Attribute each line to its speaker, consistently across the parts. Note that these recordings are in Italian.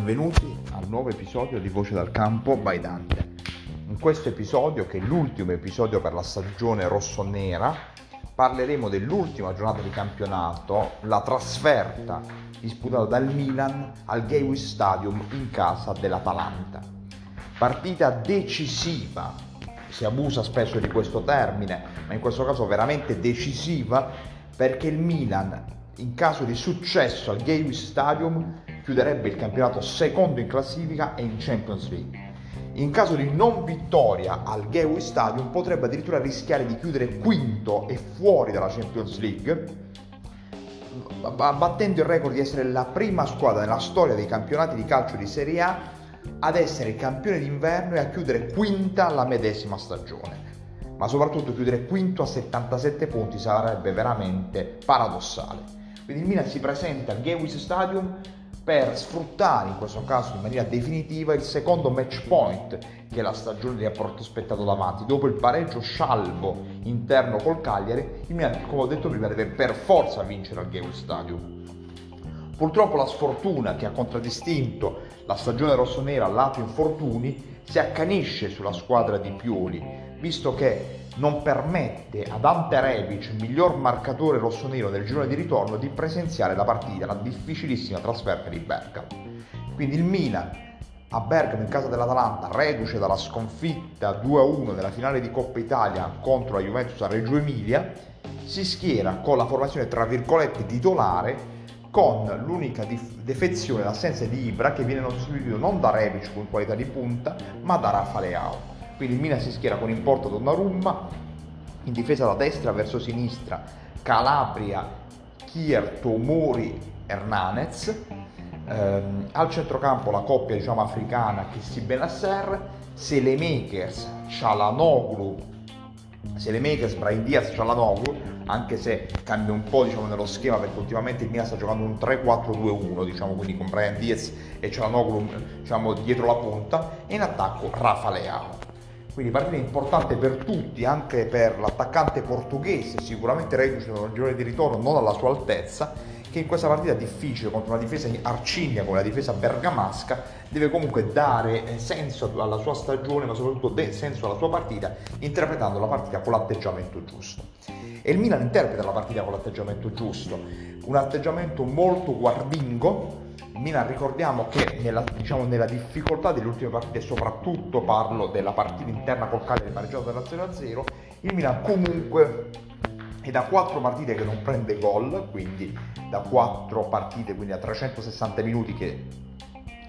Speaker 1: benvenuti al nuovo episodio di Voce dal Campo by Dante. In questo episodio, che è l'ultimo episodio per la stagione rosso-nera, parleremo dell'ultima giornata di campionato, la trasferta disputata dal Milan al Gateway Stadium in casa dell'Atalanta. Partita decisiva, si abusa spesso di questo termine, ma in questo caso veramente decisiva perché il Milan in caso di successo al Gateway Stadium chiuderebbe il campionato secondo in classifica e in Champions League. In caso di non vittoria al Gateway Stadium potrebbe addirittura rischiare di chiudere quinto e fuori dalla Champions League, battendo il record di essere la prima squadra nella storia dei campionati di calcio di Serie A ad essere campione d'inverno e a chiudere quinta la medesima stagione. Ma soprattutto chiudere quinto a 77 punti sarebbe veramente paradossale. Quindi il Milan si presenta al Gateway Stadium per sfruttare in questo caso in maniera definitiva il secondo match point che la stagione gli ha prospettato davanti. Dopo il pareggio scialbo interno col Cagliari, il Milan, come ho detto prima, deve per forza vincere al Gateway Stadium. Purtroppo la sfortuna che ha contraddistinto la stagione rossonera lato infortuni si accanisce sulla squadra di Pioli, visto che non permette ad Ante Rebic, miglior marcatore rossonero del girone di ritorno, di presenziare la partita, la difficilissima trasferta di Bergamo. Quindi il Milan a Bergamo in casa dell'Atalanta, reduce dalla sconfitta 2-1 nella finale di Coppa Italia contro la Juventus a Reggio Emilia, si schiera con la formazione tra virgolette titolare con l'unica dif- defezione, l'assenza di Ibra che viene sostituito non da Rebic con qualità di punta, ma da Rafa Leao. Quindi il Milan si schiera con in porta Donnarumma, in difesa da destra verso sinistra Calabria, Kier, Tomori, Hernanez, ehm, al centrocampo la coppia diciamo africana Kissi Benasser, Selemakers, Cialanoglu, Selemakers, Brian Diaz, Cialanoglu, anche se cambia un po' diciamo, nello schema perché ultimamente il Milan sta giocando un 3-4-2-1, diciamo, quindi con Brian Diaz e Cialanoglu diciamo, dietro la punta e in attacco Rafa Leao. Quindi partita importante per tutti, anche per l'attaccante portoghese, sicuramente reduce da un girone di ritorno non alla sua altezza, che in questa partita difficile contro una difesa arcigna come la difesa bergamasca deve comunque dare eh, senso alla sua stagione, ma soprattutto senso alla sua partita, interpretando la partita con l'atteggiamento giusto. E il Milan interpreta la partita con l'atteggiamento giusto, un atteggiamento molto guardingo, Milan ricordiamo che nella, diciamo, nella, difficoltà delle ultime partite, soprattutto parlo della partita interna col Cagliari pareggiato della 0-0, il Milan comunque è da 4 partite che non prende gol, quindi da 4 partite, quindi a 360 minuti che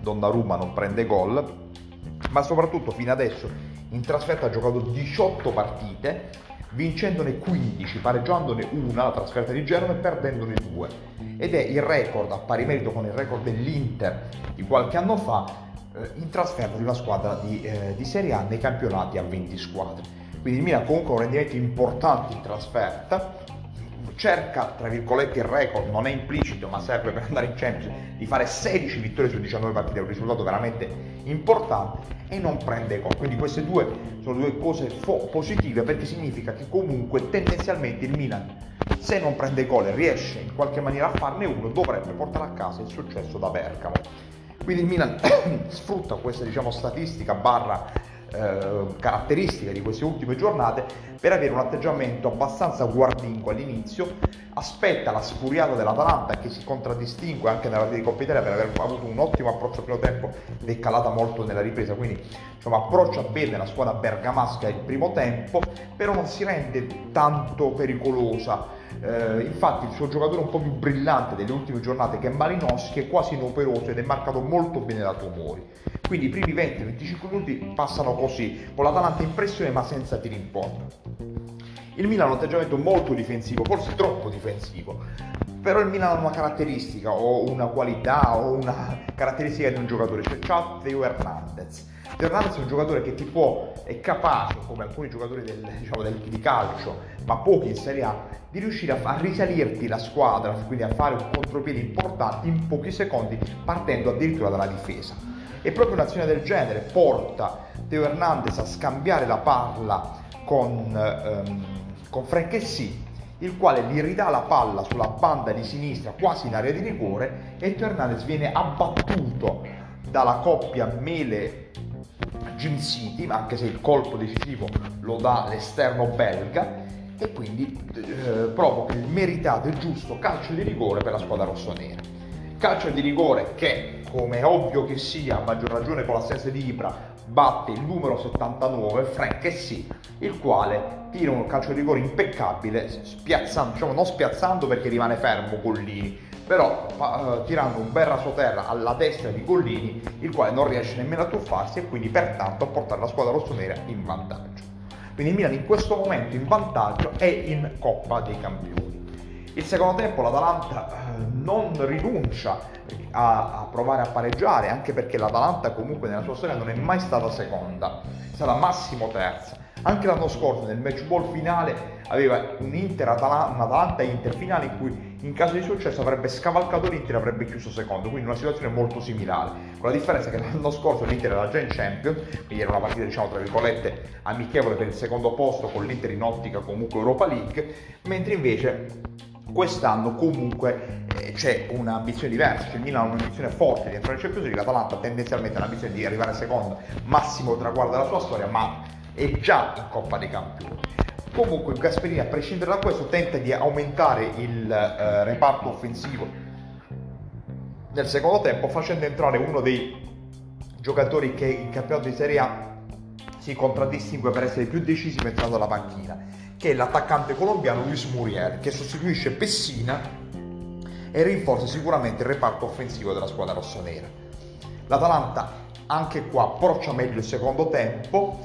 Speaker 1: Donnarumma non prende gol, ma soprattutto fino adesso in trasferta ha giocato 18 partite, vincendone 15, pareggiandone una, la trasferta di Genova, e perdendone due. Ed è il record, a pari merito con il record dell'Inter di qualche anno fa, eh, in trasferta di una squadra di, eh, di Serie A nei campionati a 20 squadre. Quindi il Milan comunque ha un rendimento importante in trasferta, cerca, tra virgolette, il record, non è implicito ma serve per andare in Champions, di fare 16 vittorie su 19 partite, un risultato veramente importante e non prende gol. Quindi queste due sono due cose fo- positive perché significa che comunque tendenzialmente il Milan se non prende gol e riesce in qualche maniera a farne uno dovrebbe portare a casa il successo da Bergamo. Quindi il Milan sfrutta questa diciamo, statistica barra eh, caratteristiche di queste ultime giornate per avere un atteggiamento abbastanza guardingo all'inizio, aspetta la sfuriata dell'Atalanta che si contraddistingue anche nella Coppa Italia per aver avuto un ottimo approccio al primo tempo ed è calata molto nella ripresa, quindi insomma, approccia bene la squadra bergamasca il primo tempo, però non si rende tanto pericolosa. Eh, infatti il suo giocatore un po' più brillante delle ultime giornate che è Malinowski è quasi inoperoso ed è marcato molto bene da Tomori quindi i primi 20-25 minuti passano così, con l'Atalanta in pressione ma senza tiri in porta. Il Milan ha un atteggiamento molto difensivo, forse troppo difensivo, però il Milan ha una caratteristica o una qualità o una caratteristica di un giocatore, cioè c'ha Teo Hernandez. Teo Hernandez è un giocatore che ti può, è capace, come alcuni giocatori del, diciamo, del, di calcio, ma pochi in Serie A, di riuscire a, a risalirti la squadra, quindi a fare un contropiede importante in pochi secondi, partendo addirittura dalla difesa. E proprio un'azione del genere porta Teo Hernandez a scambiare la palla con, ehm, con Franchessi, il quale gli ridà la palla sulla banda di sinistra quasi in area di rigore e Teo Hernandez viene abbattuto dalla coppia Mele Jim City, anche se il colpo decisivo lo dà l'esterno belga e quindi eh, provoca il meritato e giusto calcio di rigore per la squadra rossonera. Calcio di rigore che, come è ovvio che sia, a maggior ragione con l'assenza di Ibra, batte il numero 79, Frank Essi, il quale tira un calcio di rigore impeccabile, spiazzando, diciamo non spiazzando perché rimane fermo Gollini, però uh, tirando un bel rasoterra alla destra di Gollini, il quale non riesce nemmeno a tuffarsi e quindi pertanto a portare la squadra rossonera in vantaggio. Quindi il Milan in questo momento in vantaggio è in Coppa dei Campioni. Il secondo tempo l'Atalanta uh, non rinuncia a, a, provare a pareggiare, anche perché l'Atalanta comunque nella sua storia non è mai stata seconda, è stata massimo terza anche l'anno scorso nel match ball finale aveva un Inter Atalanta Inter finale in cui in caso di successo avrebbe scavalcato l'Inter e avrebbe chiuso secondo, quindi una situazione molto simile. Con la differenza che l'anno scorso l'Inter era già in Champions, quindi era una partita diciamo tra virgolette amichevole per il secondo posto con l'Inter in ottica comunque Europa League, mentre invece quest'anno comunque eh, c'è un'ambizione diversa, cioè il Milan ha un'ambizione forte di entrare in Champions League, l'Atalanta tendenzialmente ha l'ambizione di arrivare secondo, massimo traguardo della sua storia, ma è già in Coppa dei Campioni. Comunque Gasperini, a prescindere da questo, tenta di aumentare il eh, reparto offensivo nel secondo tempo, facendo entrare uno dei giocatori che in campionato di Serie A si contraddistingue per essere più decisivo entrando alla panchina, che è l'attaccante colombiano Luis Muriel, che sostituisce Pessina e rinforza sicuramente il reparto offensivo della squadra rossonera. L'Atalanta anche qua approccia meglio il secondo tempo,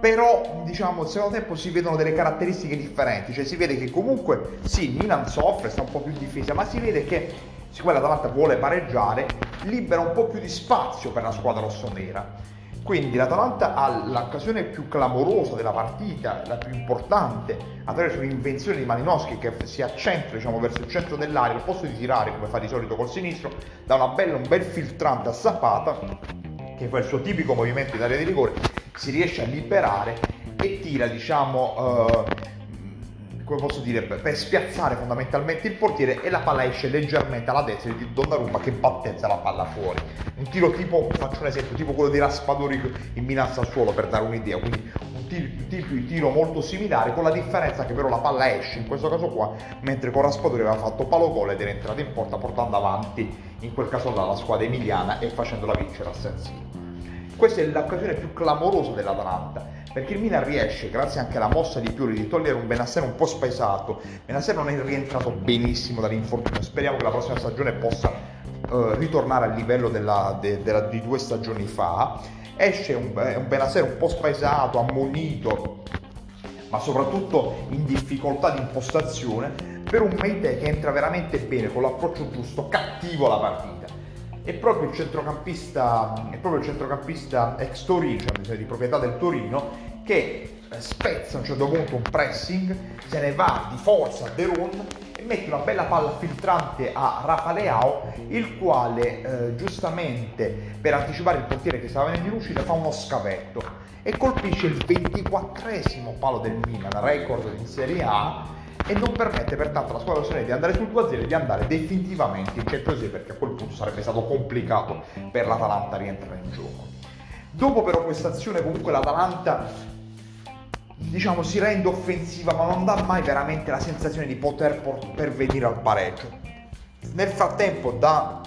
Speaker 1: però diciamo il secondo tempo si vedono delle caratteristiche differenti, cioè si vede che comunque sì, Milan soffre, sta un po' più difesa, ma si vede che siccome l'Atalanta vuole pareggiare, libera un po' più di spazio per la squadra rossonera. Quindi l'Atalanta ha l'occasione più clamorosa della partita, la più importante, attraverso l'invenzione di Malinowski che si accentra diciamo, verso il centro dell'area, al posto di tirare come fa di solito col sinistro, da una bella, un bel filtrante a Zapata, che fa il suo tipico movimento in area di rigore, si riesce a liberare e tira, diciamo, uh, come posso dire, per spiazzare fondamentalmente il portiere e la palla esce leggermente alla destra di Donnarumma che battezza la palla fuori. Un tiro tipo, faccio un esempio, tipo quello di Raspadori in Minazza al suolo per dare un'idea, quindi un tiro, un tiro molto similare con la differenza che però la palla esce in questo caso qua, mentre con Raspadori aveva fatto palo gol ed era entrato in porta portando avanti in quel caso là la squadra emiliana e facendola vincere a Sensino. Questa è l'occasione più clamorosa dell'Atalanta, perché il Milan riesce, grazie anche alla mossa di Pioli, di togliere un Benassere un po' spaesato. Benassere non è rientrato benissimo dall'infortunio, speriamo che la prossima stagione possa uh, ritornare al livello della, de, de, di due stagioni fa. Esce un, un Benassere un po' spaesato, ammonito, ma soprattutto in difficoltà di impostazione, per un Meite che entra veramente bene, con l'approccio giusto, cattivo alla partita è proprio il centrocampista, è proprio il centrocampista ex Torino, cioè di proprietà del Torino, che eh, spezza a un certo punto un pressing, se ne va di forza a De Ron e mette una bella palla filtrante a Rafa Leao, il quale eh, giustamente per anticipare il portiere che stava venendo in uscita fa uno scavetto e colpisce il 24esimo palo del Milan, record in Serie A e non permette pertanto alla squadra di andare sul 2-0 e di andare definitivamente in Champions League perché a quel punto sarebbe stato complicato per l'Atalanta rientrare in gioco. Dopo però questa azione comunque l'Atalanta diciamo si rende offensiva ma non dà mai veramente la sensazione di poter pervenire al pareggio. Nel frattempo da,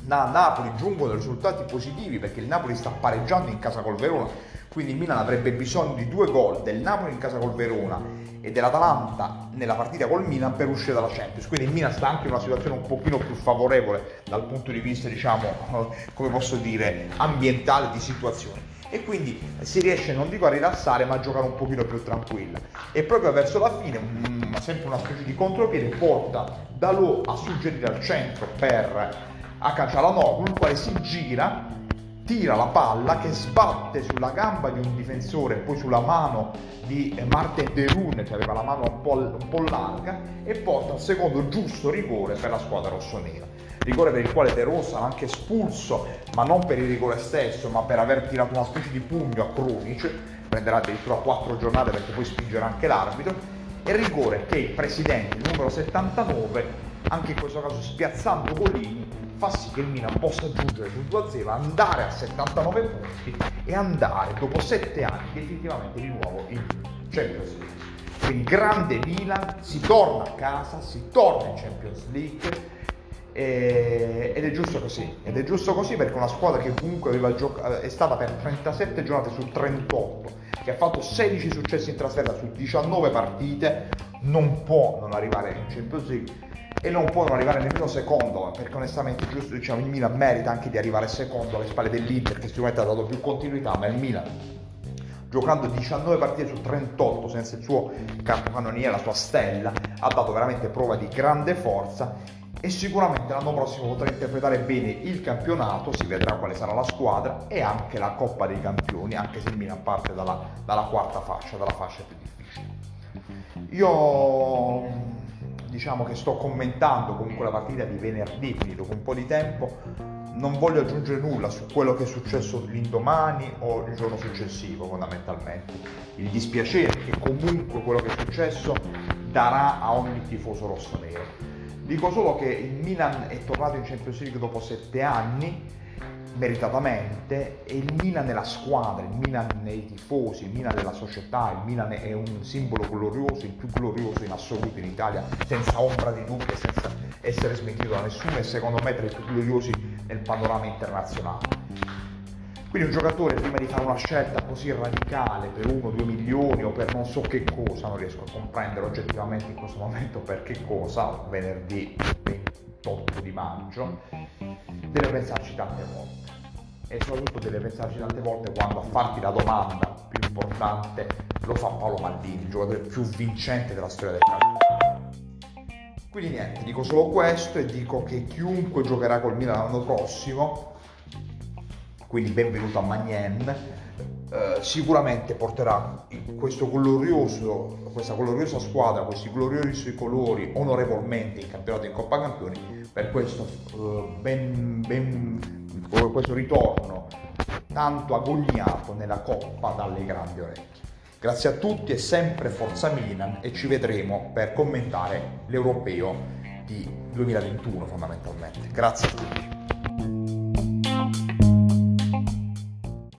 Speaker 1: da Napoli giungono risultati positivi perché il Napoli sta pareggiando in casa col Verona quindi il Milan avrebbe bisogno di due gol del Napoli in casa col Verona e dell'Atalanta nella partita col Milan per uscire dalla Champions. Quindi il Milan sta anche in una situazione un pochino più favorevole dal punto di vista, diciamo, come posso dire, ambientale di situazione. E quindi si riesce, non dico a rilassare, ma a giocare un pochino più tranquilla. E proprio verso la fine, sempre una specie di contropiede, porta Dalò a suggerire al centro per a Calcialanoglu, il quale si gira tira la palla che sbatte sulla gamba di un difensore poi sulla mano di Martin Derun che aveva la mano un po', un po', larga e porta al secondo giusto rigore per la squadra rossonera. Rigore per il quale De Rosa ha anche espulso ma non per il rigore stesso ma per aver tirato una specie di pugno a Krunic prenderà addirittura quattro giornate perché poi spingerà anche l'arbitro. E rigore che il presidente il numero 79 anche in questo caso spiazzando Golini fa sì che il Milan possa giungere sul 2-0, andare a 79 punti e andare dopo 7 anni definitivamente di nuovo in Champions League. Quindi grande Milan, si torna a casa, si torna in Champions League e, ed è giusto così, ed è giusto così perché una squadra che comunque gioca- è stata per 37 giornate su 38, che ha fatto 16 successi in trasferta su 19 partite, non può non arrivare in Champions League e non può non arrivare nemmeno secondo, perché onestamente giusto, diciamo, il Milan merita anche di arrivare secondo alle spalle dell'Inter che sicuramente ha dato più continuità, ma il Milan giocando 19 partite su 38 senza il suo capocannoniere, la sua stella, ha dato veramente prova di grande forza e sicuramente l'anno prossimo potrà interpretare bene il campionato, si vedrà quale sarà la squadra e anche la Coppa dei Campioni, anche se il Milan parte dalla, dalla quarta fascia, dalla fascia più difficile. Io diciamo che sto commentando comunque la partita di venerdì, quindi dopo un po' di tempo, non voglio aggiungere nulla su quello che è successo l'indomani o il giorno successivo fondamentalmente. Il dispiacere che comunque quello che è successo darà a ogni tifoso rosso-nero. Dico solo che il Milan è tornato in Champions League dopo sette anni meritatamente e il Milan è la squadra, il Milan è i tifosi, il Milan è la società, il Milan è un simbolo glorioso, il più glorioso in assoluto in Italia, senza ombra di dubbio senza essere smentito da nessuno e secondo me tra i più gloriosi nel panorama internazionale. Quindi un giocatore prima di fare una scelta così radicale per uno, due milioni o per non so che cosa, non riesco a comprendere oggettivamente in questo momento per che cosa, venerdì 28 di maggio, deve pensarci tante volte e soprattutto deve pensarci tante volte quando a farti la domanda più importante lo fa Paolo Maldini, il giocatore più vincente della storia del calcio. Quindi niente, dico solo questo e dico che chiunque giocherà col Milan l'anno prossimo, quindi benvenuto a Magnen, eh, sicuramente porterà glorioso, questa gloriosa squadra, questi gloriosi colori onorevolmente in campionato in Coppa Campioni per questo eh, ben, ben questo ritorno tanto agognato nella coppa dalle grandi orecchie. Grazie a tutti e sempre Forza Milan e ci vedremo per commentare l'europeo di 2021 fondamentalmente. Grazie a tutti.